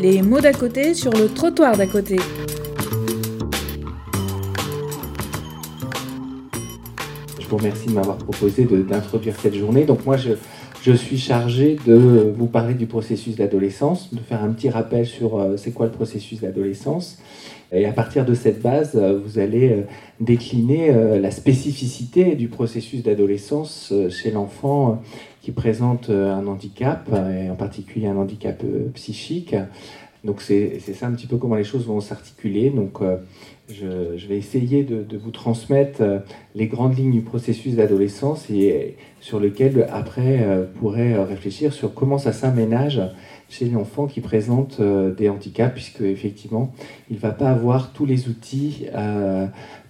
Les mots d'à côté sur le trottoir d'à côté. Je vous remercie de m'avoir proposé d'introduire cette journée. Donc moi, je, je, suis chargé de vous parler du processus d'adolescence, de faire un petit rappel sur euh, c'est quoi le processus d'adolescence. Et à partir de cette base, euh, vous allez euh, décliner la spécificité du processus d'adolescence chez l'enfant qui présente un handicap, et en particulier un handicap psychique. Donc c'est ça un petit peu comment les choses vont s'articuler. Donc je, vais essayer de, vous transmettre euh, les grandes lignes du processus d'adolescence et sur lequel après euh, pourrait euh, réfléchir sur comment ça s'aménage chez l'enfant qui présente des handicaps, puisque effectivement, il ne va pas avoir tous les outils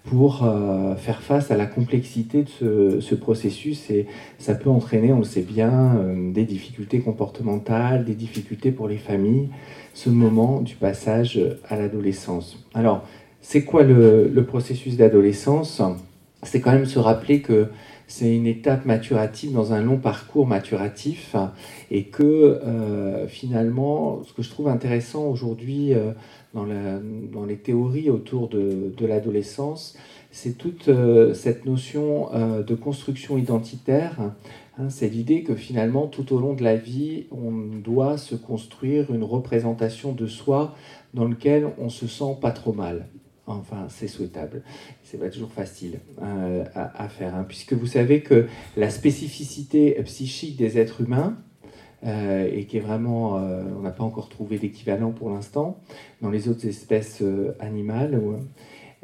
pour faire face à la complexité de ce, processus et ça peut entraîner, on le sait bien, des difficultés comportementales, des difficultés pour les familles, ce moment du passage à l'adolescence. Alors, c'est quoi le, processus d'adolescence? C'est quand même se rappeler que c'est une étape maturative dans un long parcours maturatif et que euh, finalement, ce que je trouve intéressant aujourd'hui euh, dans, les théories autour de, l'adolescence, c'est toute euh, cette notion de construction identitaire. Hein, c'est l'idée que finalement, tout au long de la vie, on doit se construire une représentation de soi dans lequel on se sent pas trop mal. Enfin, c'est souhaitable. C'est pas toujours facile euh, à, faire, hein, puisque vous savez que la spécificité psychique des êtres humains, euh, et qui est vraiment, euh, on n'a pas encore trouvé d'équivalent pour l'instant dans les autres espèces animales,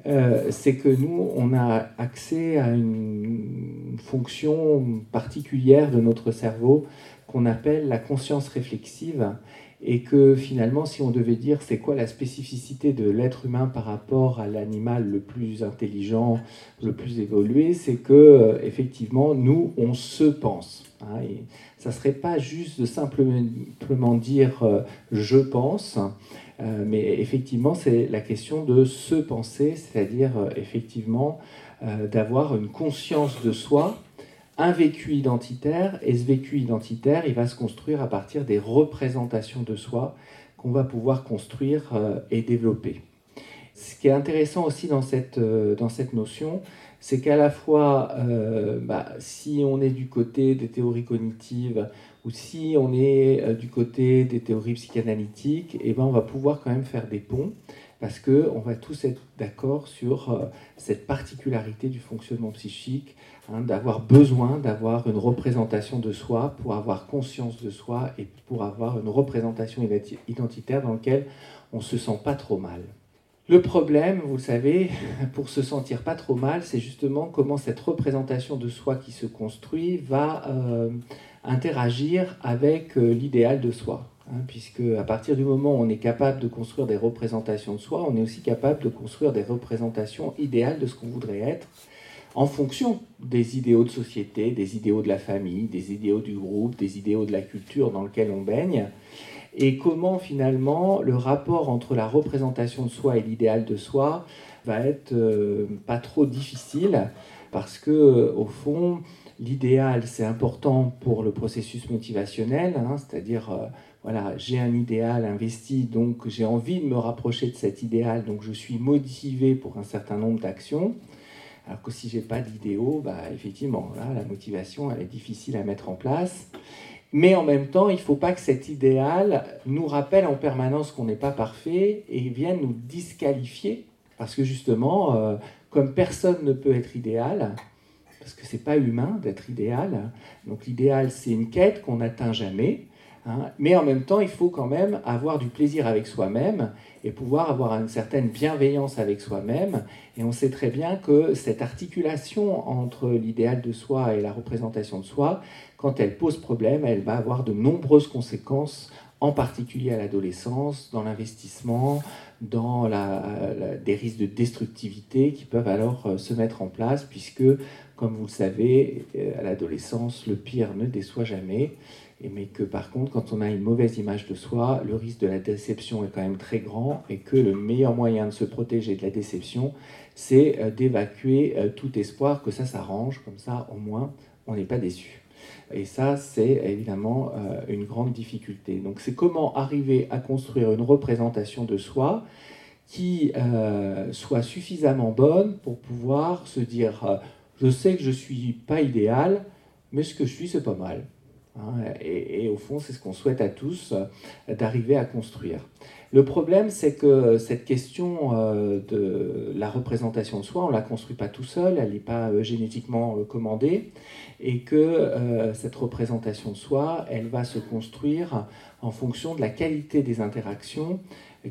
c'est que nous, on a accès à une fonction particulière de notre cerveau qu'on appelle la conscience réflexive et que finalement, si on devait dire c'est quoi la spécificité de l'être humain par rapport à l'animal le plus intelligent, le plus évolué, c'est que euh, effectivement, nous, on se pense. Hein, ça serait pas juste de simplement dire euh, je pense, euh, mais effectivement, c'est la question de se penser, c'est-à-dire effectivement d'avoir une conscience de soi un vécu identitaire, et ce vécu identitaire, il va se construire à partir des représentations de soi qu'on va pouvoir construire euh, et développer. Ce qui est intéressant aussi dans cette, euh, dans cette notion, c'est qu'à la fois, euh, bah, si on est du côté des théories cognitives ou si on est du côté des théories psychanalytiques, eh ben, on va pouvoir quand même faire des ponts parce qu'on va tous être d'accord sur cette particularité du fonctionnement psychique Hein, d'avoir besoin d'avoir une représentation de soi pour avoir conscience de soi et pour avoir une représentation identitaire dans laquelle on se sent pas trop mal. Le problème, vous le savez, pour se sentir pas trop mal, c'est justement comment cette représentation de soi qui se construit va euh, interagir avec euh, l'idéal de soi. Hein, puisque à partir du moment où on est capable de construire des représentations de soi, on est aussi capable de construire des représentations idéales de ce qu'on voudrait être en fonction des idéaux de société, des idéaux de la famille, des idéaux du groupe, des idéaux de la culture dans lequel on baigne, et comment finalement le rapport entre la représentation de soi et l'idéal de soi va être euh, pas trop difficile, parce que euh, au fond, l'idéal c'est important pour le processus motivationnel, hein, c'est-à-dire euh, voilà, j'ai un idéal investi, donc j'ai envie de me rapprocher de cet idéal, donc je suis motivé pour un certain nombre d'actions. Alors que si j'ai pas d'idéaux, bah, effectivement, la motivation, elle est difficile à mettre en place. Mais en même temps, il ne faut pas que cet idéal nous rappelle en permanence qu'on n'est pas parfait et vienne nous disqualifier. Parce que justement, euh, comme personne ne peut être idéal, parce que c'est pas humain d'être idéal, donc l'idéal c'est une quête qu'on n'atteint jamais, Hein. Mais en même temps, il faut quand même avoir du plaisir avec soi-même et pouvoir avoir une certaine bienveillance avec soi-même. Et on sait très bien que cette articulation entre l'idéal de soi et la représentation de soi, quand elle pose problème, elle va avoir de nombreuses conséquences, en particulier à l'adolescence, dans l'investissement, dans des risques de destructivité qui peuvent alors euh, se mettre en place, puisque, comme vous le savez, euh, à l'adolescence, le pire ne déçoit jamais mais que par contre, quand on a une mauvaise image de soi, le risque de la déception est quand même très grand et que le meilleur moyen de se protéger de la déception, c'est euh, d'évacuer tout espoir que ça s'arrange, comme ça au moins on n'est pas déçu. Et ça, c'est évidemment euh, une grande difficulté. Donc c'est comment arriver à construire une représentation de soi qui euh, soit suffisamment bonne pour pouvoir se dire, euh, je sais que je ne suis pas idéal, mais ce que je suis, c'est pas mal. Hein. et, au fond, c'est ce qu'on souhaite à tous, d'arriver à construire. Le problème, c'est que cette question euh, de la représentation de soi, on ne la construit pas tout seul, elle n'est pas euh, génétiquement euh, commandée, et que cette représentation de soi, elle va se construire en fonction de la qualité des interactions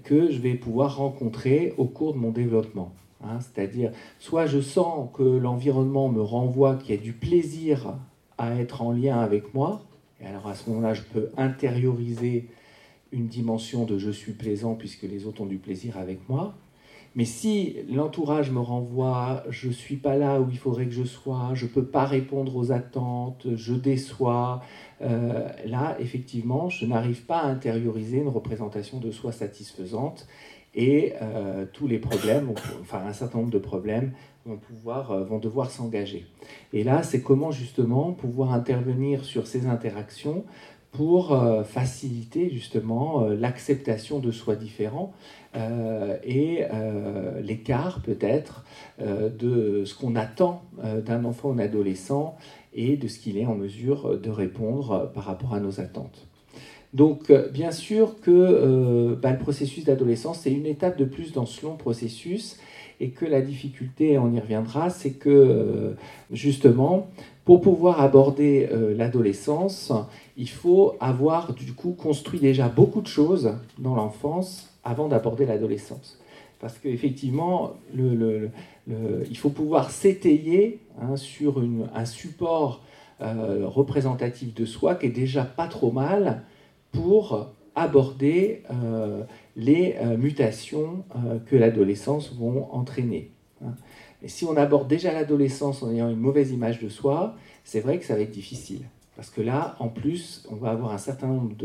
que je vais pouvoir rencontrer au cours de mon développement. Hein. C'est-à-dire, soit je sens que l'environnement me renvoie qu'il y a du plaisir à être en lien avec moi, et alors à ce moment-là, je peux intérioriser une dimension de je suis plaisant puisque les autres ont du plaisir avec moi. Mais si l'entourage me renvoie, je ne suis pas là où il faudrait que je sois, je ne peux pas répondre aux attentes, je déçois, euh, là, effectivement, je n'arrive pas à intérioriser une représentation de soi satisfaisante et euh, tous les problèmes, enfin un certain nombre de problèmes, vont, pouvoir, euh, vont devoir s'engager. Et là, c'est comment justement pouvoir intervenir sur ces interactions pour euh, faciliter justement euh, l'acceptation de soi différent euh, et l'écart peut-être de ce qu'on attend d'un enfant ou adolescent et de ce qu'il est en mesure de répondre par rapport à nos attentes. Donc bien sûr que bah, le processus d'adolescence, c'est une étape de plus dans ce long processus et que la difficulté, on y reviendra, c'est que justement, pour pouvoir aborder l'adolescence, il faut avoir du coup construit déjà beaucoup de choses dans l'enfance avant d'aborder l'adolescence. Parce qu'effectivement, il faut pouvoir s'étayer hein, sur un support euh, représentatif de soi qui est déjà pas trop mal pour aborder euh, les euh, mutations que l'adolescence vont entraîner. Hein. Et si on aborde déjà l'adolescence en ayant une mauvaise image de soi, c'est vrai que ça va être difficile. Parce que là, en plus, on va avoir un certain nombre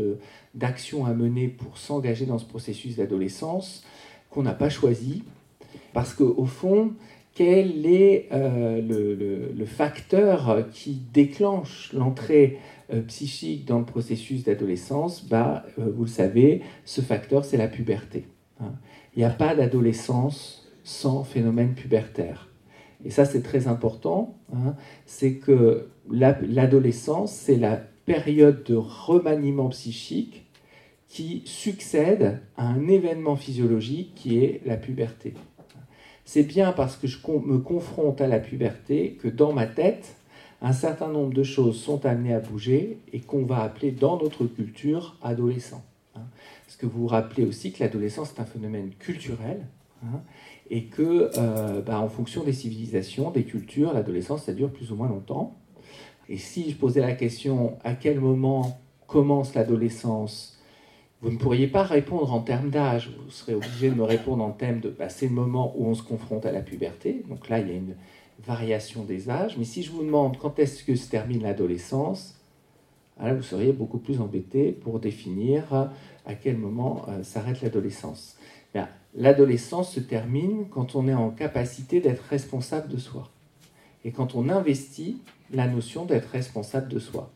d'actions à mener pour s'engager dans ce processus d'adolescence qu'on n'a pas choisi. Parce qu'au fond, quel est euh, le, facteur qui déclenche l'entrée euh, psychique dans le processus d'adolescence? Bah, euh, Vous le savez, ce facteur, c'est la puberté. Hein. Il n'y a pas d'adolescence sans phénomène pubertaire. Et ça, c'est très important. Hein. c'est que l'adolescence, c'est la période de remaniement psychique qui succède à un événement physiologique qui est la puberté. C'est bien parce que je me confronte à la puberté que dans ma tête, un certain nombre de choses sont amenées à bouger et qu'on va appeler dans notre culture adolescent. Parce que vous vous rappelez aussi que l'adolescence est un phénomène culturel hein, et que, euh, bah, en fonction des civilisations, des cultures, l'adolescence, ça dure plus ou moins longtemps. Et si je posais la question à quel moment commence l'adolescence, vous ne pourriez pas répondre en termes d'âge, vous serez obligé de me répondre en termes de bah, c'est le moment où on se confronte à la puberté. Donc là, il y a une variation des âges. Mais si je vous demande quand est-ce que se termine l'adolescence, là, vous seriez beaucoup plus embêté pour définir à quel moment euh, s'arrête l'adolescence. L'adolescence se termine quand on est en capacité d'être responsable de soi et quand on investit la notion d'être responsable de soi.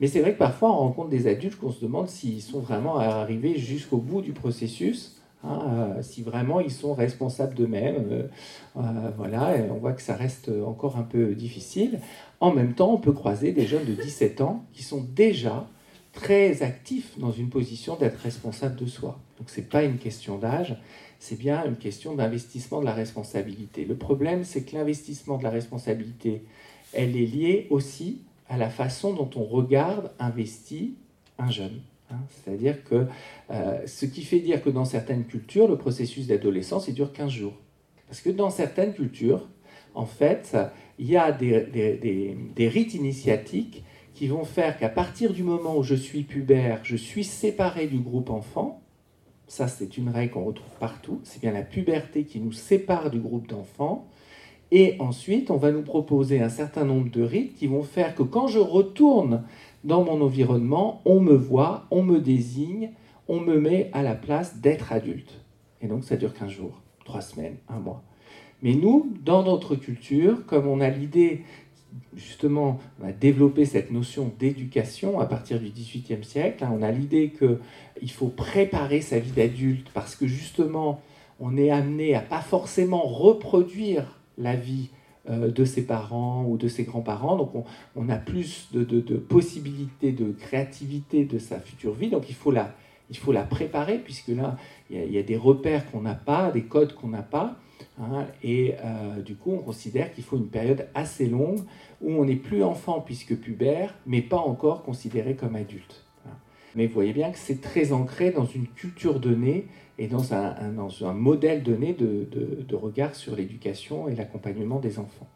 Mais c'est vrai que parfois on rencontre des adultes qu'on se demande s'ils sont vraiment arrivés jusqu'au bout du processus, hein, euh, si vraiment ils sont responsables d'eux-mêmes. Euh, euh, voilà, on voit que ça reste encore un peu difficile. En même temps, on peut croiser des jeunes de 17 ans qui sont déjà très actifs dans une position d'être responsable de soi. Donc ce n'est pas une question d'âge, c'est bien une question d'investissement de la responsabilité. Le problème, c'est que l'investissement de la responsabilité, elle est liée aussi à la façon dont on regarde, investit un jeune. Hein. C'est-à-dire que euh, ce qui fait dire que dans certaines cultures, le processus d'adolescence, il dure 15 jours. Parce que dans certaines cultures, en fait, il y a des rites initiatiques qui vont faire qu'à partir du moment où je suis pubère, je suis séparé du groupe enfant, ça, c'est une règle qu'on retrouve partout. C'est bien la puberté qui nous sépare du groupe d'enfants. Et ensuite, on va nous proposer un certain nombre de rites qui vont faire que quand je retourne dans mon environnement, on me voit, on me désigne, on me met à la place d'être adulte. Et donc, ça dure 15 jours, 3 semaines, un mois. Mais nous, dans notre culture, comme on a l'idée justement, on a développé cette notion d'éducation à partir du XVIIIe siècle. Hein. On a l'idée qu'il faut préparer sa vie d'adulte parce que justement, on est amené à pas forcément reproduire la vie euh, de ses parents ou de ses grands-parents. Donc on, a plus de, possibilités de créativité de sa future vie. Donc il faut la, il faut la préparer puisque là, il y, a, des repères qu'on n'a pas, des codes qu'on n'a pas. Hein. et euh, du coup, on considère qu'il faut une période assez longue où on n'est plus enfant puisque pubère, mais pas encore considéré comme adulte. Mais vous voyez bien que c'est très ancré dans une culture donnée et dans un, modèle donné de, de, regard sur l'éducation et l'accompagnement des enfants.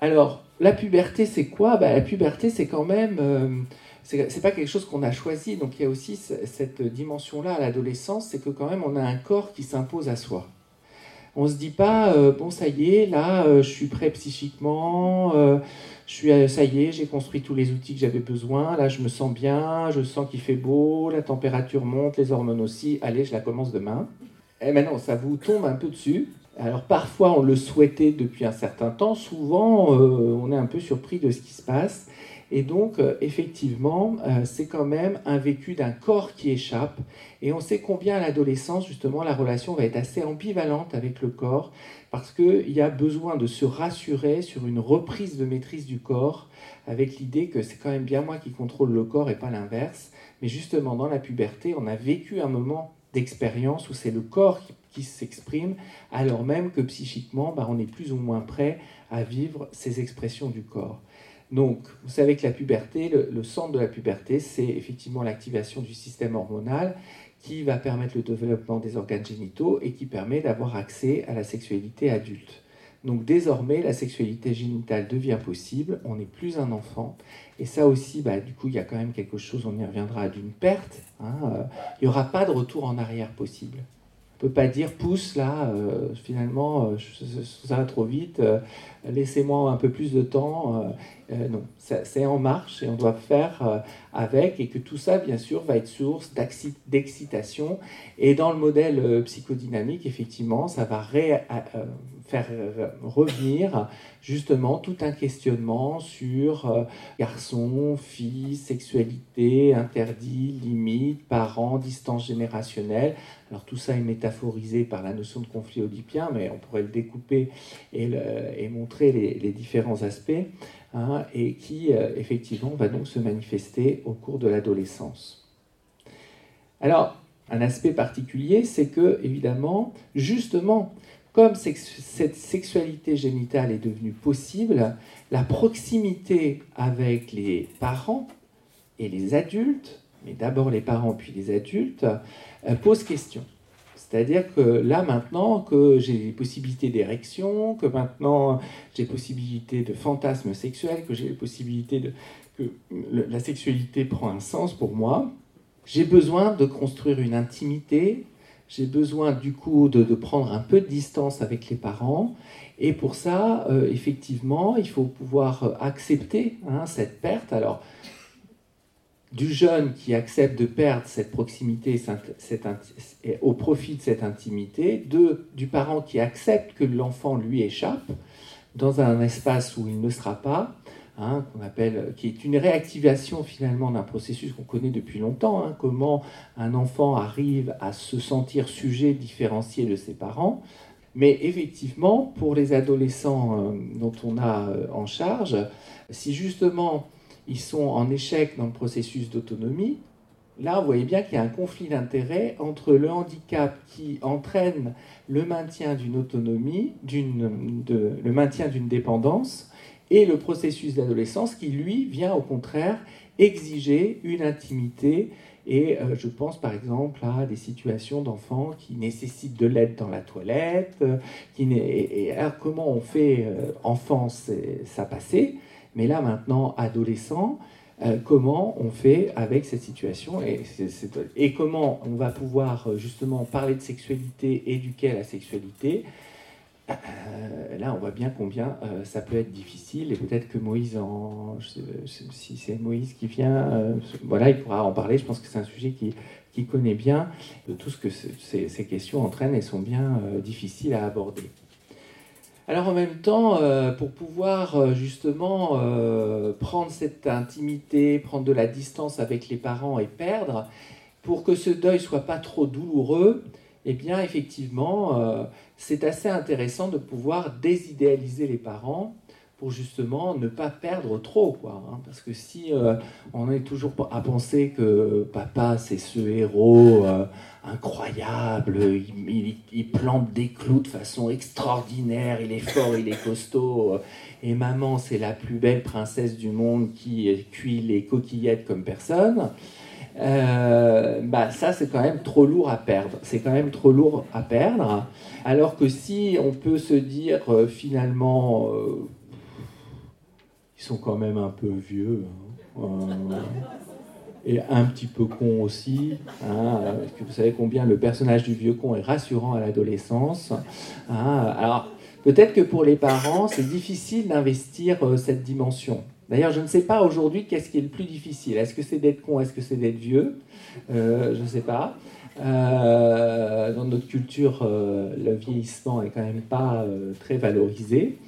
Alors, la puberté, c'est quoi? Bah, La puberté, c'est quand même... Euh, c'est pas quelque chose qu'on a choisi, donc il y a aussi cette dimension-là à l'adolescence, c'est que quand même on a un corps qui s'impose à soi. On se dit pas, euh, bon ça y est, là euh, je suis prêt psychiquement, je suis, euh, ça y est, j'ai construit tous les outils que j'avais besoin. Là, je me sens bien, je sens qu'il fait beau, la température monte, les hormones aussi. Allez, je la commence demain. Et maintenant, ça vous tombe un peu dessus. Alors parfois, on le souhaitait depuis un certain temps. Souvent, euh, on est un peu surpris de ce qui se passe. Et donc, euh, effectivement, euh, c'est quand même un vécu d'un corps qui échappe. Et on sait combien à l'adolescence, justement, la relation va être assez ambivalente avec le corps, parce qu'il y a besoin de se rassurer sur une reprise de maîtrise du corps, avec l'idée que c'est quand même bien moi qui contrôle le corps et pas l'inverse. Mais justement, dans la puberté, on a vécu un moment d'expérience où c'est le corps qui, s'exprime, alors même que psychiquement, bah, on est plus ou moins prêt à vivre ces expressions du corps. Donc, vous savez que la puberté, le, centre de la puberté, c'est effectivement l'activation du système hormonal qui va permettre le développement des organes génitaux et qui permet d'avoir accès à la sexualité adulte. Donc désormais, la sexualité génitale devient possible, on n'est plus un enfant. Et ça aussi, bah, du coup, il y a quand même quelque chose, on y reviendra, d'une perte. Hein, euh, il n'y aura pas de retour en arrière possible. On ne peut pas dire, pousse là, euh, finalement, euh, ça va trop vite, laissez-moi un peu plus de temps. Euh, non, c'est en marche et on doit faire euh, avec et que tout ça, bien sûr, va être source d'excitation. Et dans le modèle euh, psychodynamique, effectivement, ça va faire revenir justement tout un questionnement sur garçon, fille, sexualité, interdit, limite, parents, distance générationnelle. Alors tout ça est métaphorisé par la notion de conflit oedipien, mais on pourrait le découper et montrer les, différents aspects. Hein, et qui euh, effectivement va donc se manifester au cours de l'adolescence. Alors, un aspect particulier, c'est que, évidemment, justement, comme cette sexualité génitale est devenue possible, la proximité avec les parents et les adultes, mais d'abord les parents puis les adultes, euh, pose question. C'est-à-dire que là maintenant que j'ai les possibilités d'érection, que maintenant j'ai possibilités de fantasmes sexuels, que j'ai les possibilités de que la sexualité prend un sens pour moi, j'ai besoin de construire une intimité, j'ai besoin du coup de, prendre un peu de distance avec les parents. Et pour ça, euh, effectivement, il faut pouvoir accepter hein, cette perte. Alors, du jeune qui accepte de perdre cette proximité au profit de cette intimité, du parent qui accepte que l'enfant lui échappe dans un espace où il ne sera pas, hein, qu'on appelle, qui est une réactivation finalement d'un processus qu'on connaît depuis longtemps, hein, comment un enfant arrive à se sentir sujet différencié de ses parents. Mais effectivement, pour les adolescents euh, dont on a euh, en charge, si justement ils sont en échec dans le processus d'autonomie, là, vous voyez bien qu'il y a un conflit d'intérêts entre le handicap qui entraîne le maintien d'une autonomie, le maintien d'une dépendance, et le processus d'adolescence qui, lui, vient au contraire exiger une intimité. Et euh, je pense par exemple à des situations d'enfants qui nécessitent de l'aide dans la toilette. qui et, alors comment on fait euh, enfance, ça passé mais là maintenant, adolescent, euh, comment on fait avec cette situation et, comment on va pouvoir euh, justement parler de sexualité, éduquer à la sexualité. Euh, là, on voit bien combien ça peut être difficile et peut-être que Moïse, en, si c'est Moïse qui vient, voilà, il pourra en parler. Je pense que c'est un sujet qui, connaît bien tout ce que ces questions entraînent et sont bien difficiles à aborder. Alors en même temps, pour pouvoir justement prendre cette intimité, prendre de la distance avec les parents et perdre, pour que ce deuil soit pas trop douloureux, eh bien effectivement, c'est assez intéressant de pouvoir désidéaliser les parents pour justement ne pas perdre trop. Quoi, hein. parce que si euh, on est toujours à penser que papa, c'est ce héros euh, incroyable, il, plante des clous de façon extraordinaire, il est fort, il est costaud, euh, et maman, c'est la plus belle princesse du monde qui cuit les coquillettes comme personne. bah ça c'est quand même trop lourd à perdre. C'est quand même trop lourd à perdre. Alors que si on peut se dire finalement ils sont quand même un peu vieux. Hein. Euh, et un petit peu con aussi. Hein, vous savez combien le personnage du vieux con est rassurant à l'adolescence. Hein. alors, peut-être que pour les parents, c'est difficile d'investir euh, cette dimension. D'ailleurs, je ne sais pas aujourd'hui qu'est-ce qui est le plus difficile. Est-ce que c'est d'être con Est-ce que c'est d'être vieux? Euh, Je ne sais pas. dans notre culture, le vieillissement est quand même pas très valorisé.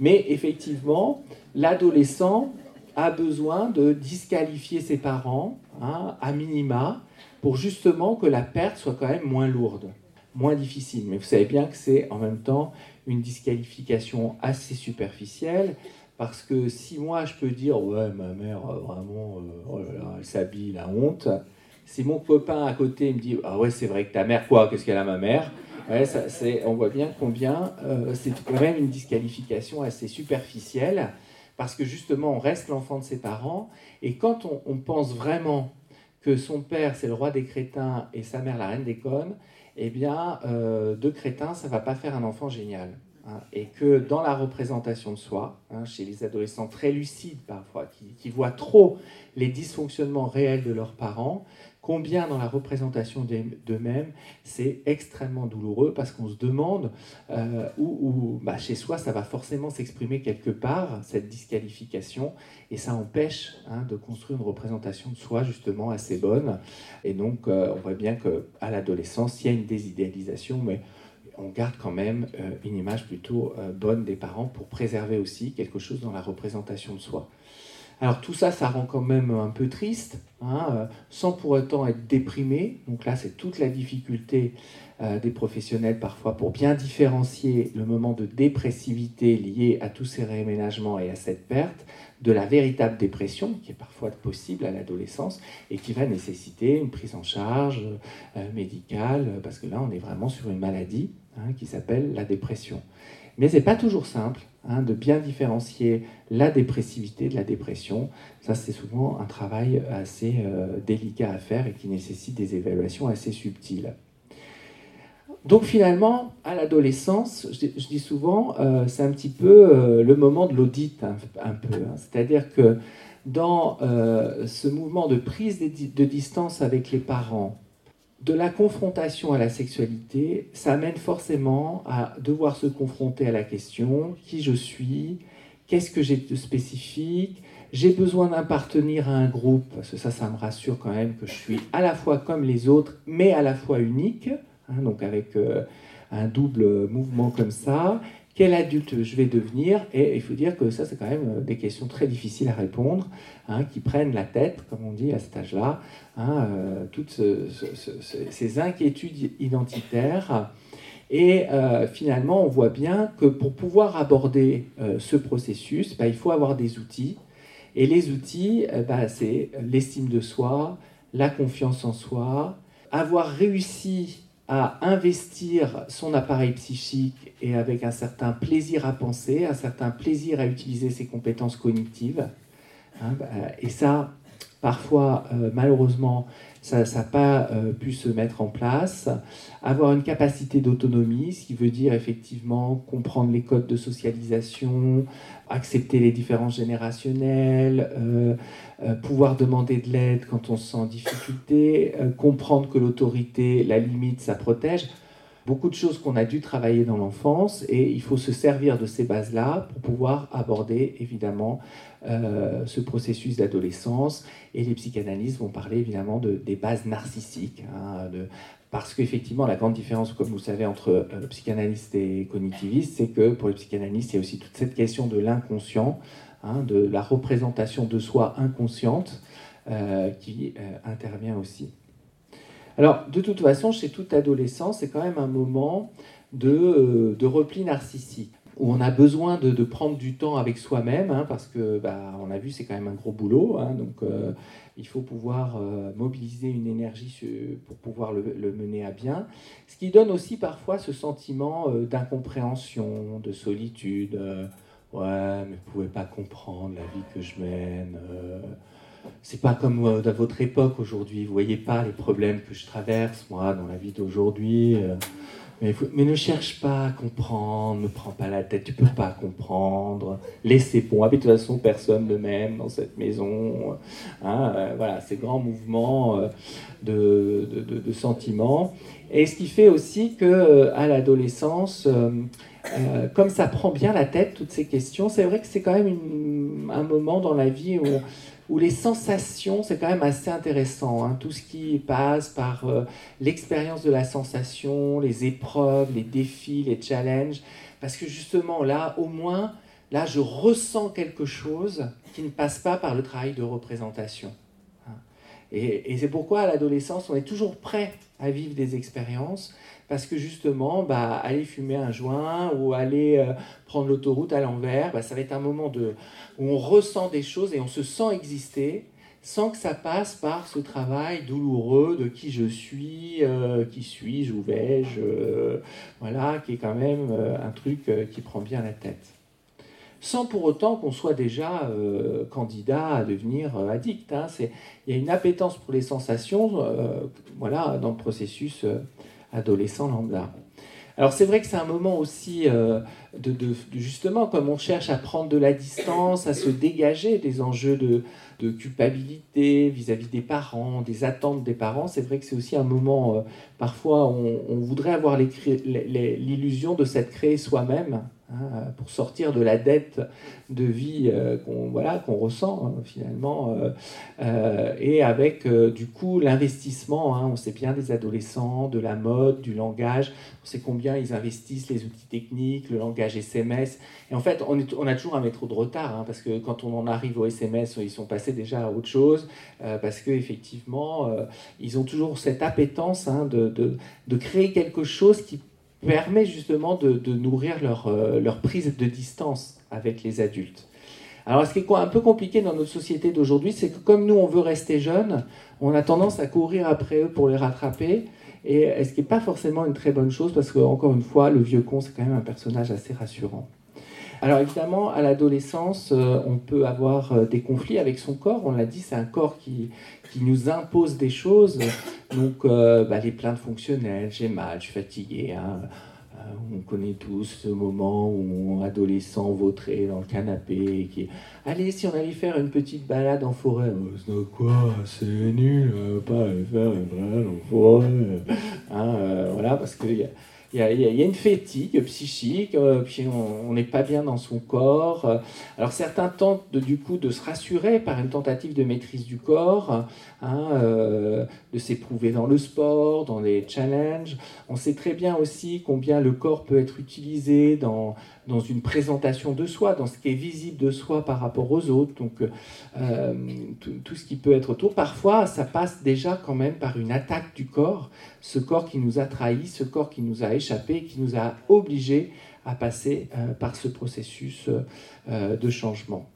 Mais effectivement, l'adolescent a besoin de disqualifier ses parents, hein, à minima, pour justement que la perte soit quand même moins lourde, moins difficile. Mais vous savez bien que c'est en même temps une disqualification assez superficielle, parce que si moi je peux dire ouais ma mère euh, vraiment euh, oh elle s'habille la honte, si mon copain à côté me dit ah ouais c'est vrai que ta mère quoi qu'est-ce qu'elle a ma mère on voit bien combien euh, c'est quand même une disqualification assez superficielle parce que justement on reste l'enfant de ses parents, et quand on, pense vraiment que son père c'est le roi des crétins et sa mère la reine des connes, eh bien, euh, deux crétins, ça va pas faire un enfant génial. Hein. et que dans la représentation de soi, hein, chez les adolescents très lucides parfois, qui, voient trop les dysfonctionnements réels de leurs parents, combien dans la représentation d'eux-mêmes, c'est extrêmement douloureux parce qu'on se demande euh, où, bah, chez soi, ça va forcément s'exprimer quelque part, cette disqualification, et ça empêche hein, de construire une représentation de soi justement assez bonne. Et donc, euh, on voit bien qu'à l'adolescence, il y a une désidéalisation, mais on garde quand même euh, une image plutôt bonne des parents pour préserver aussi quelque chose dans la représentation de soi. Alors tout ça, ça rend quand même un peu triste, hein, euh, sans pour autant être déprimé. Donc là, c'est toute la difficulté euh, des professionnels parfois pour bien différencier le moment de dépressivité lié à tous ces réaménagements et à cette perte de la véritable dépression qui est parfois possible à l'adolescence et qui va nécessiter une prise en charge euh, médicale parce que là, on est vraiment sur une maladie hein, qui s'appelle la dépression. Mais ce n'est pas toujours simple hein, de bien différencier la dépressivité de la dépression. Ça, c'est souvent un travail assez euh, délicat à faire et qui nécessite des évaluations assez subtiles. Donc finalement, à l'adolescence, je, dis souvent, euh, c'est un petit peu euh, le moment de l'audit, un, peu. Hein. C'est-à-dire que dans ce mouvement de prise de distance avec les parents, de la confrontation à la sexualité, ça amène forcément à devoir se confronter à la question qui je suis, qu'est-ce que j'ai de spécifique, j'ai besoin d'appartenir à un groupe, parce que ça, ça me rassure quand même que je suis à la fois comme les autres, mais à la fois unique, hein, donc avec euh, un double mouvement comme ça, quel adulte je vais devenir Et il faut dire que ça, c'est quand même euh, des questions très difficiles à répondre, hein, qui prennent la tête, comme on dit à cet âge-là, hein, euh, toutes ces inquiétudes identitaires. Et euh, finalement, on voit bien que pour pouvoir aborder ce processus, bah, il faut avoir des outils. Et les outils, bah, c'est l'estime de soi, la confiance en soi, avoir réussi à investir son appareil psychique et avec un certain plaisir à penser, un certain plaisir à utiliser ses compétences cognitives. Hein, bah, et ça, parfois, euh, malheureusement, ça n'a pas euh, pu se mettre en place. Avoir une capacité d'autonomie, ce qui veut dire effectivement comprendre les codes de socialisation, accepter les différences générationnelles, euh, pouvoir demander de l'aide quand on se sent en difficulté, comprendre que l'autorité, la limite, ça protège. Beaucoup de choses qu'on a dû travailler dans l'enfance et il faut se servir de ces bases-là pour pouvoir aborder évidemment euh, ce processus d'adolescence. Et les psychanalystes vont parler évidemment de, des bases narcissiques. Hein, parce qu'effectivement, la grande différence, comme vous savez, entre euh, psychanalyste et cognitiviste, c'est que pour les psychanalystes, il y a aussi toute cette question de l'inconscient, hein, de la représentation de soi inconsciente euh, qui intervient aussi. Alors, de toute façon, chez toute adolescent, c'est quand même un moment de, de repli narcissique où on a besoin de, prendre du temps avec soi-même, hein, parce que bah, on a vu c'est quand même un gros boulot, hein, donc euh, il faut pouvoir euh, mobiliser une énergie pour pouvoir le, mener à bien. Ce qui donne aussi parfois ce sentiment euh, d'incompréhension, de solitude. ouais, mais vous pouvez pas comprendre la vie que je mène. C'est pas comme à votre époque aujourd'hui. Vous voyez pas les problèmes que je traverse moi dans la vie d'aujourd'hui. Mais, ne cherche pas à comprendre, ne prends pas la tête, tu peux pas comprendre. Laissez bon. de toute façon, personne ne m'aime dans cette maison. Hein, euh, voilà, ces grands mouvements euh, de, de, sentiments. Et ce qui fait aussi que euh, à l'adolescence, comme ça prend bien la tête, toutes ces questions, c'est vrai que c'est quand même un moment dans la vie où où les sensations, c'est quand même assez intéressant. Hein. Tout ce qui passe par euh, l'expérience de la sensation, les épreuves, les défis, les challenges. Parce que justement, là, au moins, là, je ressens quelque chose qui ne passe pas par le travail de représentation. Et, et c'est pourquoi à l'adolescence, on est toujours prêt à vivre des expériences parce que justement, bah, aller fumer un joint ou aller euh, prendre l'autoroute à l'envers, bah, ça va être un moment de, où on ressent des choses et on se sent exister sans que ça passe par ce travail douloureux de qui je suis, euh, qui suis-je, où vais-je, euh, voilà, qui est quand même un truc qui prend bien la tête. Sans pour autant qu'on soit déjà candidat à devenir addict. Hein. Il y a une appétence pour les sensations voilà, dans le processus adolescent lambda. Alors c'est vrai que c'est un moment aussi euh, de, justement comme on cherche à prendre de la distance, à se dégager des enjeux de, culpabilité vis-à-vis des parents, des attentes des parents. C'est vrai que c'est aussi un moment, euh, parfois on, voudrait avoir l'illusion de s'être créé soi-même Hein, pour sortir de la dette de vie euh, qu'on voilà, qu'on ressent hein, finalement, euh, euh, et avec du coup l'investissement, hein, on sait bien des adolescents, de la mode, du langage, on sait combien ils investissent les outils techniques, le langage SMS, et en fait on, est, on a toujours un métro de retard, parce que quand on en arrive au SMS, ils sont passés déjà à autre chose, parce qu'effectivement, ils ont toujours cette appétence de, de, de créer quelque chose qui permet justement de, nourrir leur, euh, leur, prise de distance avec les adultes. Alors, ce qui est un peu compliqué dans notre société d'aujourd'hui, c'est que comme nous, on veut rester jeunes, on a tendance à courir après eux pour les rattraper. Et ce qui n'est pas forcément une très bonne chose, parce que, encore une fois, le vieux con, c'est quand même un personnage assez rassurant. Alors évidemment, à l'adolescence, euh, on peut avoir euh, des conflits avec son corps. On l'a dit, c'est un corps qui, qui nous impose des choses. Donc euh, bah, les plaintes fonctionnelles, j'ai mal, je suis fatigué. Hein. on connaît tous ce moment où on, adolescent vautré dans le canapé qui allez si on allait faire une petite balade en forêt oh, c'est quoi? C'est nul pas aller faire une balade en forêt hein, voilà parce qu'il y a il y, a, une fatigue psychique, euh, puis on n'est pas bien dans son corps. Alors certains tentent du coup de se rassurer par une tentative de maîtrise du corps, hein, euh, de s'éprouver dans le sport, dans les challenges. On sait très bien aussi combien le corps peut être utilisé dans, dans une présentation de soi, dans ce qui est visible de soi par rapport aux autres. Donc euh, tout, ce qui peut être autour. Parfois, ça passe déjà quand même par une attaque du corps, ce corps qui nous a trahis, ce corps qui nous a échappé, qui nous a obligés à passer euh, par ce processus euh, de changement.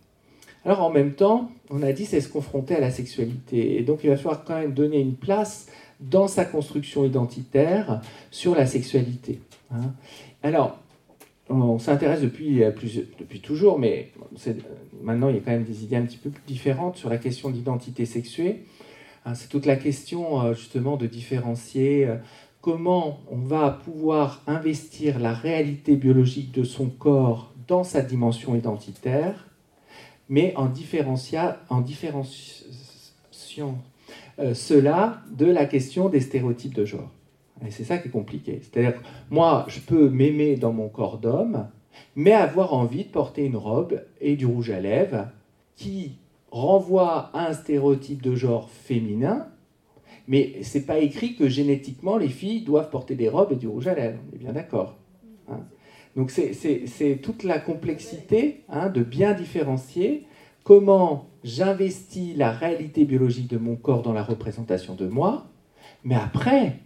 Alors en même temps, on a dit c'est se confronter à la sexualité. Et donc il va falloir quand même donner une place dans sa construction identitaire sur la sexualité. Hein. Alors, on s'intéresse depuis, depuis toujours, mais maintenant il y a quand même des idées un petit peu plus différentes sur la question d'identité sexuée. Hein, c'est toute la question euh, justement de différencier euh, comment on va pouvoir investir la réalité biologique de son corps dans sa dimension identitaire, mais en, en différenciant euh, cela de la question des stéréotypes de genre. Et c'est ça qui est compliqué. C'est-à-dire moi, je peux m'aimer dans mon corps d'homme, mais avoir envie de porter une robe et du rouge à lèvres qui renvoie à un stéréotype de genre féminin, mais c'est pas écrit que génétiquement les filles doivent porter des robes et du rouge à lèvres. On est bien d'accord. Hein. Donc c'est toute la complexité hein, de bien différencier comment j'investis la réalité biologique de mon corps dans la représentation de moi, mais après,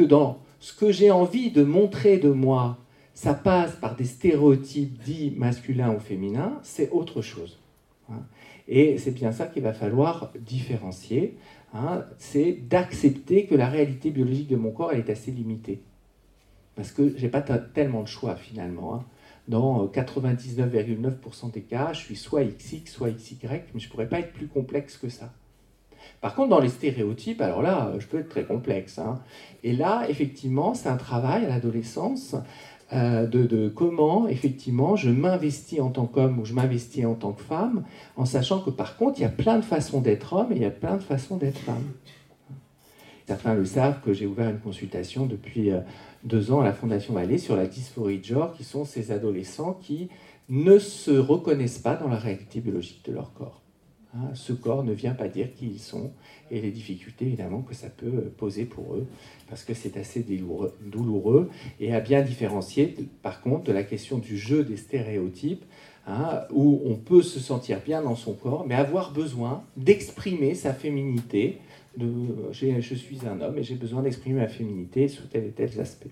que dans ce que j'ai envie de montrer de moi, ça passe par des stéréotypes dits masculins ou féminins, c'est autre chose. Hein. Et c'est bien ça qu'il va falloir différencier, hein. c'est d'accepter que la réalité biologique de mon corps, elle est assez limitée. Parce que je n'ai pas tellement de choix finalement. Hein. Dans 99,9% des cas, je suis soit XX, soit XY, mais je pourrais pas être plus complexe que ça. Par contre, dans les stéréotypes, alors là, je peux être très complexe. Hein. Et là, effectivement, c'est un travail à l'adolescence euh, de, comment, effectivement, je m'investis en tant qu'homme ou je m'investis en tant que femme, en sachant que par contre, il y a plein de façons d'être homme et il y a plein de façons d'être femme. Certains le savent que j'ai ouvert une consultation depuis euh, deux ans à la Fondation Vallée sur la dysphorie de genre, qui sont ces adolescents qui ne se reconnaissent pas dans la réalité biologique de leur corps. Hein, ce corps ne vient pas dire qui ils sont et les difficultés évidemment que ça peut poser pour eux, parce que c'est assez douloureux, et à bien différencier par contre de la question du jeu des stéréotypes, hein, où on peut se sentir bien dans son corps, mais avoir besoin d'exprimer sa féminité. De, je suis un homme et j'ai besoin d'exprimer ma féminité sous tel et tel aspect.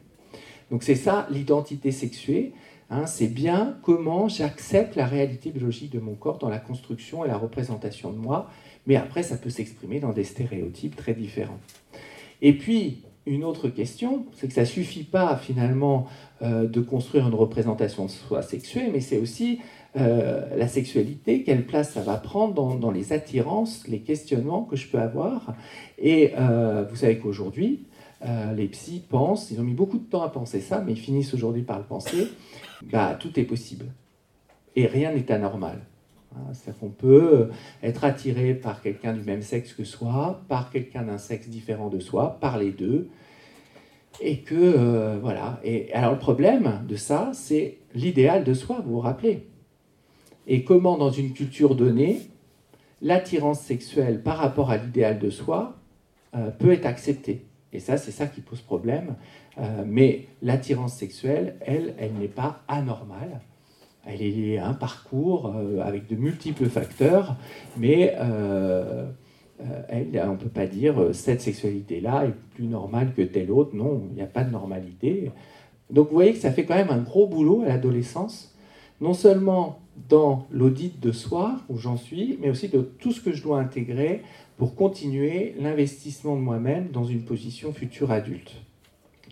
Donc c'est ça l'identité sexuée, Hein, c'est bien comment j'accepte la réalité biologique de mon corps dans la construction et la représentation de moi, mais après ça peut s'exprimer dans des stéréotypes très différents. Et puis, une autre question, c'est que ça ne suffit pas finalement euh, de construire une représentation de soi sexuée, mais c'est aussi euh, la sexualité, quelle place ça va prendre dans, les attirances, les questionnements que je peux avoir. Et euh, vous savez qu'aujourd'hui, les psys pensent, ils ont mis beaucoup de temps à penser ça, mais ils finissent aujourd'hui par le penser, bah, tout est possible. Et rien n'est anormal. Hein, c'est-à-dire qu'on peut être attiré par quelqu'un du même sexe que soi, par quelqu'un d'un sexe différent de soi, par les deux. Et que, euh, voilà. Et alors, le problème de ça, c'est l'idéal de soi, vous vous rappelez. Et comment, dans une culture donnée, l'attirance sexuelle par rapport à l'idéal de soi euh, peut être acceptée. Et ça, c'est ça qui pose problème. Euh, mais l'attirance sexuelle, elle, elle n'est pas anormale. Elle est liée à un parcours euh, avec de multiples facteurs, mais euh, on ne peut pas dire cette sexualité-là est plus normale que telle autre. Non, il n'y a pas de normalité. Donc vous voyez que ça fait quand même un gros boulot à l'adolescence, non seulement dans l'audit de soi, où j'en suis, mais aussi de tout ce que je dois intégrer pour continuer l'investissement de moi-même dans une position future adulte.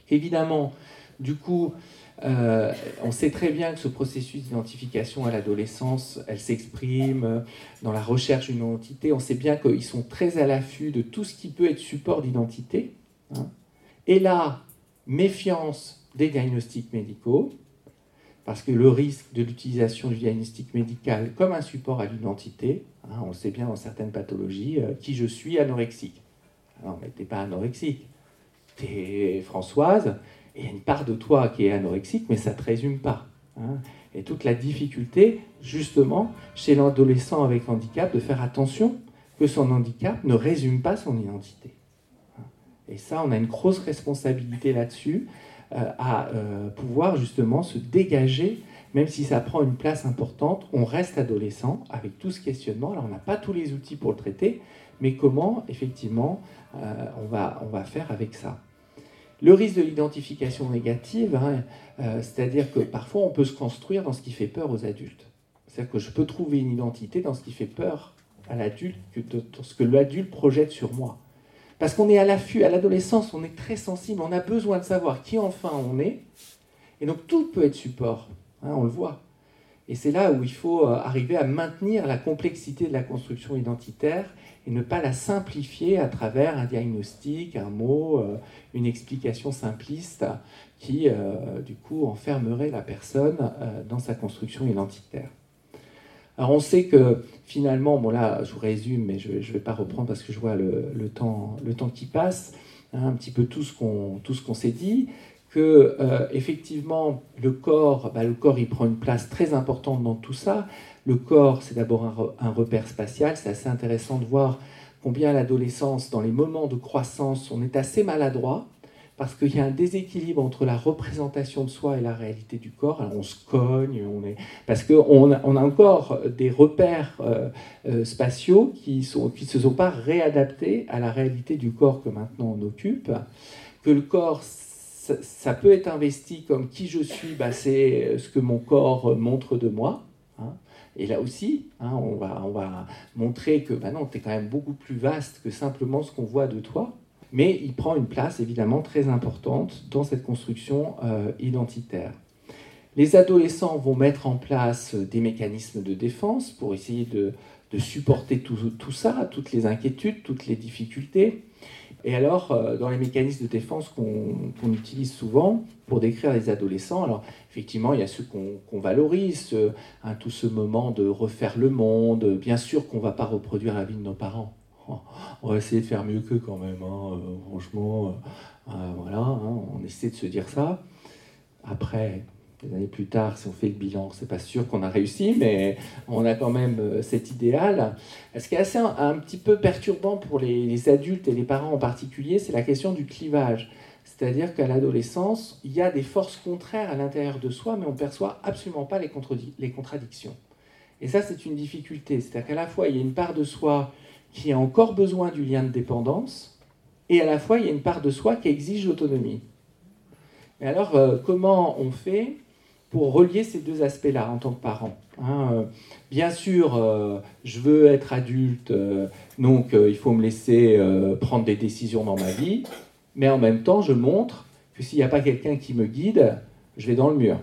Évidemment, du coup, euh, on sait très bien que ce processus d'identification à l'adolescence, elle s'exprime dans la recherche d'une identité. On sait bien qu'ils sont très à l'affût de tout ce qui peut être support d'identité. Hein. Et là, méfiance des diagnostics médicaux, parce que le risque de l'utilisation du diagnostic médical comme un support à l'identité, hein, on le sait bien dans certaines pathologies, euh, qui je suis anorexique. Alors, mais tu n'es pas anorexique t'es Françoise, et il y a une part de toi qui est anorexique, mais ça te résume pas. Hein. Et toute la difficulté, justement, chez l'adolescent avec handicap, de faire attention que son handicap ne résume pas son identité. Hein. Et ça, on a une grosse responsabilité là-dessus, à euh, pouvoir justement se dégager, même si ça prend une place importante, on reste adolescent avec tout ce questionnement. Alors on n'a pas tous les outils pour le traiter, mais comment effectivement euh, on, va, on va faire avec ça? Le risque de l'identification négative, hein, euh, c'est-à-dire que parfois on peut se construire dans ce qui fait peur aux adultes. C'est-à-dire que je peux trouver une identité dans ce qui fait peur à l'adulte, dans ce que l'adulte projette sur moi. Parce qu'on est à l'affût, à l'adolescence, on est très sensible, on a besoin de savoir qui enfin on est. Et donc tout peut être support, hein, on le voit. Et c'est là où il faut euh, arriver à maintenir la complexité de la construction identitaire et ne pas la simplifier à travers un diagnostic, un mot, euh, une explication simpliste qui, euh, du coup, enfermerait la personne dans sa construction identitaire. Alors on sait que finalement, bon là je vous résume, mais je ne vais pas reprendre parce que je vois le, temps, qui passe, hein, un petit peu tout ce qu'on s'est dit, que euh, effectivement le corps, bah, le corps il prend une place très importante dans tout ça. Le corps, c'est d'abord un, repère spatial. C'est assez intéressant de voir combien l'adolescence, dans les moments de croissance, on est assez maladroit parce qu'il y a un déséquilibre entre la représentation de soi et la réalité du corps. Alors on se cogne, on est... parce qu'on a, encore des repères euh, euh, spatiaux qui ne se sont pas réadaptés à la réalité du corps que maintenant on occupe, que le corps ça, peut être investi comme qui je suis, bah, c'est ce que mon corps montre de moi. Hein. Et là aussi, hein, on, va, on va montrer que bah tu es quand même beaucoup plus vaste que simplement ce qu'on voit de toi. Mais il prend une place évidemment très importante dans cette construction euh, identitaire. Les adolescents vont mettre en place des mécanismes de défense pour essayer de, supporter tout, ça, toutes les inquiétudes, toutes les difficultés. Et alors, euh, dans les mécanismes de défense qu'on utilise souvent pour décrire les adolescents, alors effectivement, il y a ceux qu'on valorise, hein, tout ce moment de refaire le monde. Bien sûr qu'on ne va pas reproduire la vie de nos parents. On va essayer de faire mieux qu'eux quand même, hein, euh, franchement. Euh, voilà, hein, on essaie de se dire ça. Après, des années plus tard, si on fait le bilan, c'est pas sûr qu'on a réussi, mais on a quand même euh, cet idéal. Ce qui est assez un, petit peu perturbant pour les, adultes et les parents en particulier, c'est la question du clivage. C'est-à-dire qu'à l'adolescence, il y a des forces contraires à l'intérieur de soi, mais on perçoit absolument pas les, les contradictions. Et ça, c'est une difficulté. C'est-à-dire qu'à la fois, il y a une part de soi qui a encore besoin du lien de dépendance, et à la fois, il y a une part de soi qui exige l'autonomie. Et alors, euh, comment on fait pour relier ces deux aspects-là en tant que parent. Hein, euh, bien sûr, euh, je veux être adulte, donc il faut me laisser prendre des décisions dans ma vie, mais en même temps, je montre que s'il n'y a pas quelqu'un qui me guide, je vais dans le mur.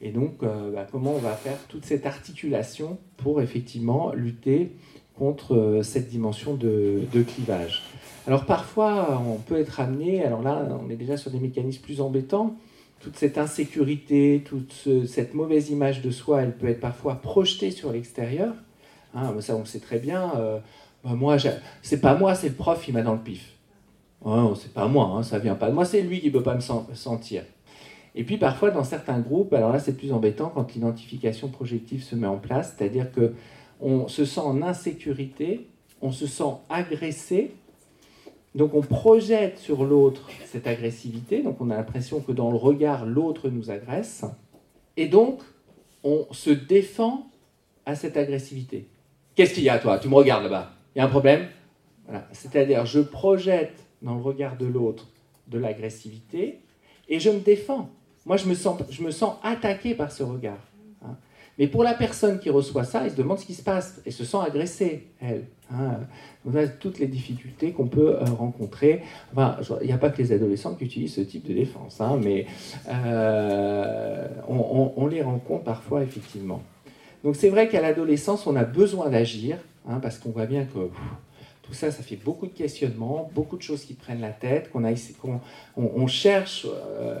Et donc, bah, comment on va faire toute cette articulation pour effectivement lutter contre cette dimension de, clivage Alors parfois, on peut être amené, alors là, on est déjà sur des mécanismes plus embêtants, toute cette insécurité, toute cette mauvaise image de soi, elle peut être parfois projetée sur l'extérieur. Hein, ça, on le sait très bien. Euh, bah, moi, c'est pas moi, c'est le prof, il m'a dans le pif. Oh, c'est pas moi, hein, ça vient pas de moi, c'est lui qui peut pas me sentir. Et puis parfois, dans certains groupes, alors là, c'est plus embêtant quand l'identification projective se met en place, c'est-à-dire que on se sent en insécurité, on se sent agressé donc on projette sur l'autre cette agressivité, donc on a l'impression que dans le regard, l'autre nous agresse, et donc on se défend à cette agressivité. Qu'est-ce qu'il y a toi? Tu me regardes là-bas. Il y a un problème? Voilà. C'est-à-dire je projette dans le regard de l'autre de l'agressivité et je me défends. Moi je me sens, je me sens attaqué par ce regard. Mais pour la personne qui reçoit ça, elle se demande ce qui se passe et se sent agressée, elle. Hein. On a toutes les difficultés qu'on peut euh, rencontrer. Enfin, il n'y a pas que les adolescents qui utilisent ce type de défense, hein, mais euh, on, les rencontre parfois effectivement. Donc c'est vrai qu'à l'adolescence, on a besoin d'agir, hein, parce qu'on voit bien que tout ça, ça fait beaucoup de questionnements, beaucoup de choses qui prennent la tête, qu'on a, on, cherche, euh,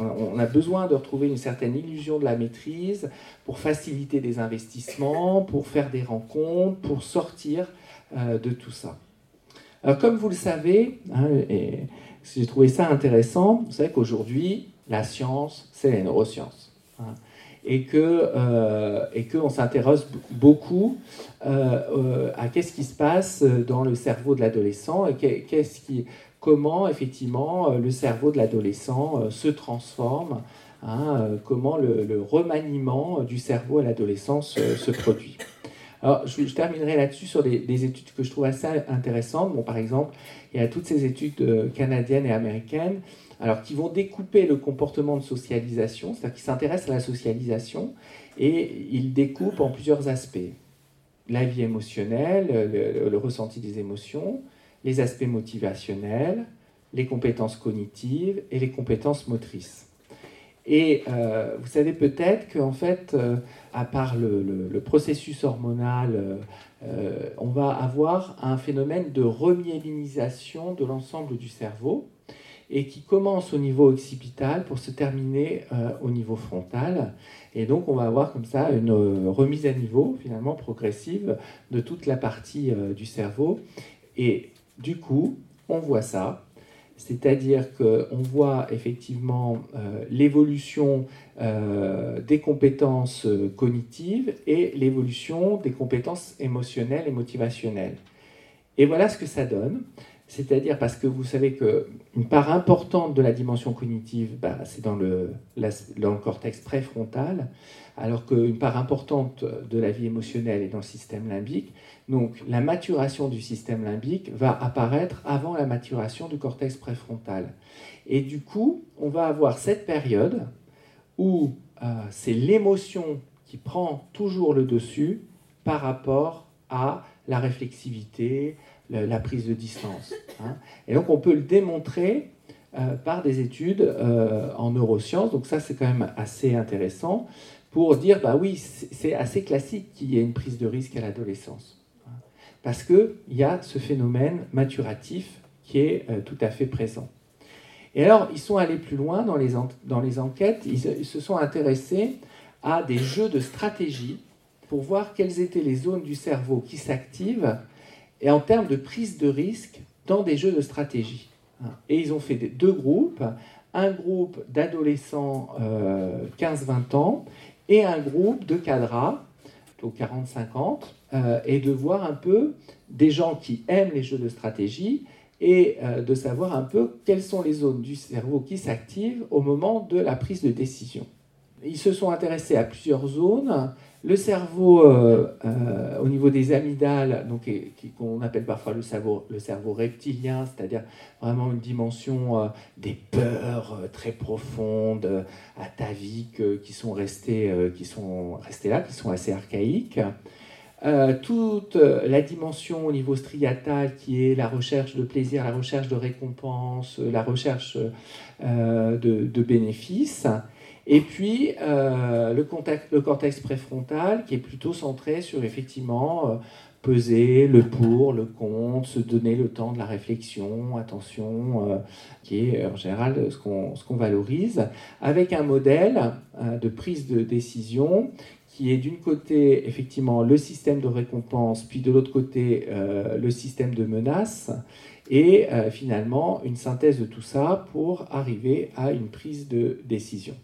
on a besoin de retrouver une certaine illusion de la maîtrise pour faciliter des investissements, pour faire des rencontres, pour sortir euh, de tout ça. Alors, comme vous le savez, hein, j'ai trouvé ça intéressant, vous savez qu'aujourd'hui, la science, c'est les neurosciences. Hein et que euh, et qu'on s'interroge beaucoup euh, euh, à qu'est-ce qui se passe dans le cerveau de l'adolescent et qu'est-ce qui comment effectivement le cerveau de l'adolescent se transforme hein, comment le, remaniement du cerveau à l'adolescence se, produit alors, je, terminerai là-dessus sur des, des, études que je trouve assez intéressantes. Bon, par exemple, il y a toutes ces études canadiennes et américaines alors qui vont découper le comportement de socialisation, c'est-à-dire qui s'intéressent à la socialisation, et ils découpent en plusieurs aspects. La vie émotionnelle, le, ressenti des émotions, les aspects motivationnels, les compétences cognitives et les compétences motrices. Et euh, vous savez peut-être qu'en fait, euh, à part le, processus hormonal, euh, on va avoir un phénomène de remyélinisation de l'ensemble du cerveau et qui commence au niveau occipital pour se terminer euh, au niveau frontal. Et donc on va avoir comme ça une euh, remise à niveau finalement progressive de toute la partie euh, du cerveau. Et du coup, on voit ça. c'est-à-dire qu'on voit effectivement l'évolution des compétences cognitives et l'évolution des compétences émotionnelles et motivationnelles. Et voilà ce que ça donne. C'est-à-dire parce que vous savez qu'une part importante de la dimension cognitive, bah, c'est dans le, cortex préfrontal, alors qu'une part importante de la vie émotionnelle est dans le système limbique. Donc la maturation du système limbique va apparaître avant la maturation du cortex préfrontal. Et du coup, on va avoir cette période où euh, c'est l'émotion qui prend toujours le dessus par rapport à la réflexivité, la, prise de distance. Hein. Et donc on peut le démontrer euh, par des études euh, en neurosciences. Donc ça c'est quand même assez intéressant pour dire bah oui c'est assez classique qu'il y ait une prise de risque à l'adolescence. Hein. Parce qu'il y a ce phénomène maturatif qui est euh, tout à fait présent. Et alors, ils sont allés plus loin dans les, dans les enquêtes, ils, ils, se sont intéressés à des jeux de stratégie pour voir quelles étaient les zones du cerveau qui s'activent et en termes de prise de risque dans des jeux de stratégie. Et ils ont fait deux groupes, un groupe d'adolescents 15-20 euh, ans et un groupe de cadras, plutôt 40-50, euh, et de voir un peu des gens qui aiment les jeux de stratégie et euh, de savoir un peu quelles sont les zones du cerveau qui s'activent au moment de la prise de décision. Ils se sont intéressés à plusieurs zones le cerveau, euh, euh, au niveau des amygdales, donc, qu'on appelle parfois le cerveau, reptilien, c'est-à-dire vraiment une dimension euh, des peurs très profondes, ataviques, qui sont restées, qui sont restées là, qui sont assez archaïques. toute la dimension au niveau striatal qui est la recherche de plaisir, la recherche de récompense, la recherche de bénéfices. Et puis euh, le, cortex préfrontal qui est plutôt centré sur effectivement euh, peser le pour, le contre, se donner le temps de la réflexion, attention, euh, qui est en général ce qu'on valorise, avec un modèle de prise de décision qui est d'une côté effectivement le système de récompense, puis de l'autre côté le système de menace, et finalement une synthèse de tout ça pour arriver à une prise de décision.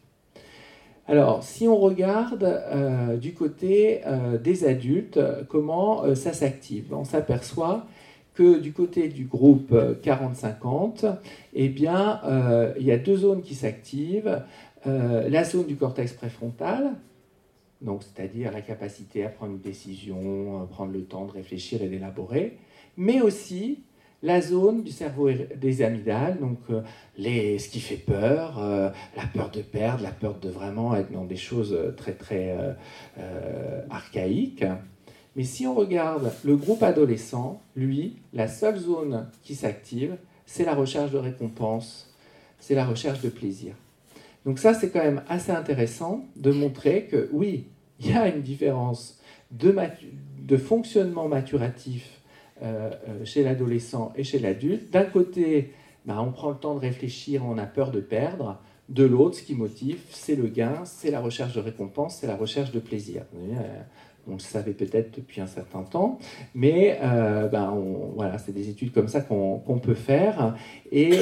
Alors, si on regarde euh, du côté euh, des adultes, comment euh, ça s'active, on s'aperçoit que du côté du groupe 40-50, eh bien, il y a deux zones qui s'activent. la zone du cortex préfrontal, donc c'est-à-dire la capacité à prendre une décision, prendre le temps de réfléchir et d'élaborer, mais aussi la zone du cerveau des amygdales, donc euh, ce qui fait peur, euh, la peur de perdre, la peur de vraiment être dans des choses euh, très très archaïques. Mais si on regarde le groupe adolescent, lui, la seule zone qui s'active, c'est la recherche de récompense, c'est la recherche de plaisir. Donc ça, c'est quand même assez intéressant de montrer que oui, il y a une différence de, fonctionnement maturatif chez l'adolescent et chez l'adulte. D'un côté, bah, on prend le temps de réfléchir, on a peur de perdre. De l'autre, ce qui motive, c'est le gain, c'est la recherche de récompense, c'est la recherche de plaisir. Euh, on le savait peut-être depuis un certain temps, mais ben, voilà, c'est des études comme ça qu'on peut faire. Et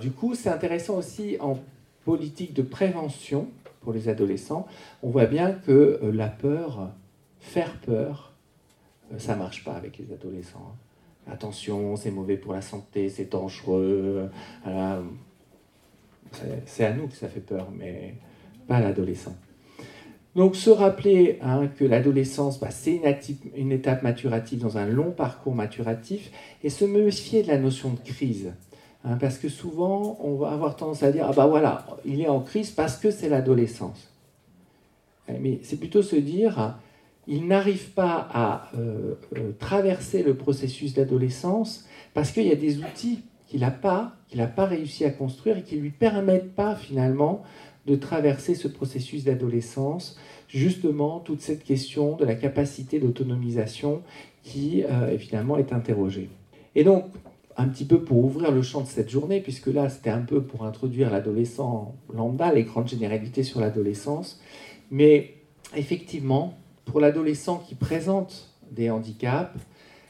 du coup, c'est intéressant aussi en politique de prévention pour les adolescents. On voit bien que la peur, faire peur, euh, ça marche pas avec les adolescents. Hein. Attention, c'est mauvais pour la santé, c'est dangereux. C'est à nous que ça fait peur, mais pas à l'adolescent. Donc se rappeler hein, que l'adolescence, bah, c'est une, étape maturative dans un long parcours maturatif, et se méfier de la notion de crise. Hein, parce que souvent, on va avoir tendance à dire, ah bah voilà, il est en crise parce que c'est l'adolescence. Mais c'est plutôt se dire, il n'arrive pas à euh, euh, traverser le processus d'adolescence parce qu'il y a des outils qu'il n'a pas, qu'il n'a pas réussi à construire et qui ne lui permettent pas finalement de traverser ce processus d'adolescence, justement toute cette question de la capacité d'autonomisation qui euh, évidemment est interrogée. Et donc, un petit peu pour ouvrir le champ de cette journée, puisque là c'était un peu pour introduire l'adolescent lambda, les grandes généralités sur l'adolescence, mais effectivement, pour l'adolescent qui présente des handicaps,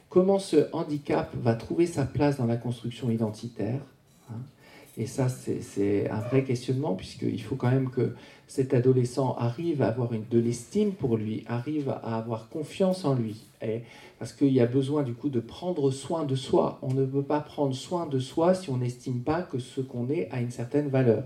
comment ce handicap va trouver sa place dans la construction identitaire. Hein? Et ça, c'est un vrai questionnement, puisqu'il faut quand même que cet adolescent arrive à avoir de l'estime pour lui, arrive à avoir confiance en lui. Parce qu'il y a besoin du coup de prendre soin de soi. On ne peut pas prendre soin de soi si on n'estime pas que ce qu'on est a une certaine valeur.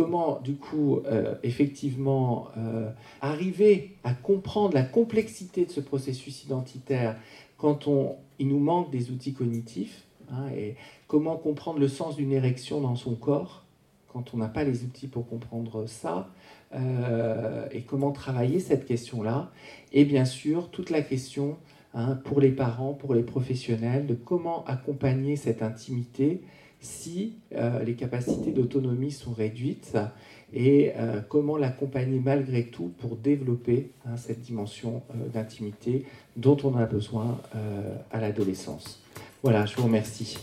Comment du coup euh, effectivement euh, arriver à comprendre la complexité de ce processus identitaire quand on, il nous manque des outils cognitifs hein, et comment comprendre le sens d'une érection dans son corps quand on n'a pas les outils pour comprendre ça, euh, et comment travailler cette question-là, et bien sûr toute la question hein, pour les parents, pour les professionnels, de comment accompagner cette intimité si euh, les capacités d'autonomie sont réduites, et euh, comment l'accompagner malgré tout pour développer hein, cette dimension d'intimité dont on a besoin à l'adolescence. Voilà, je vous remercie.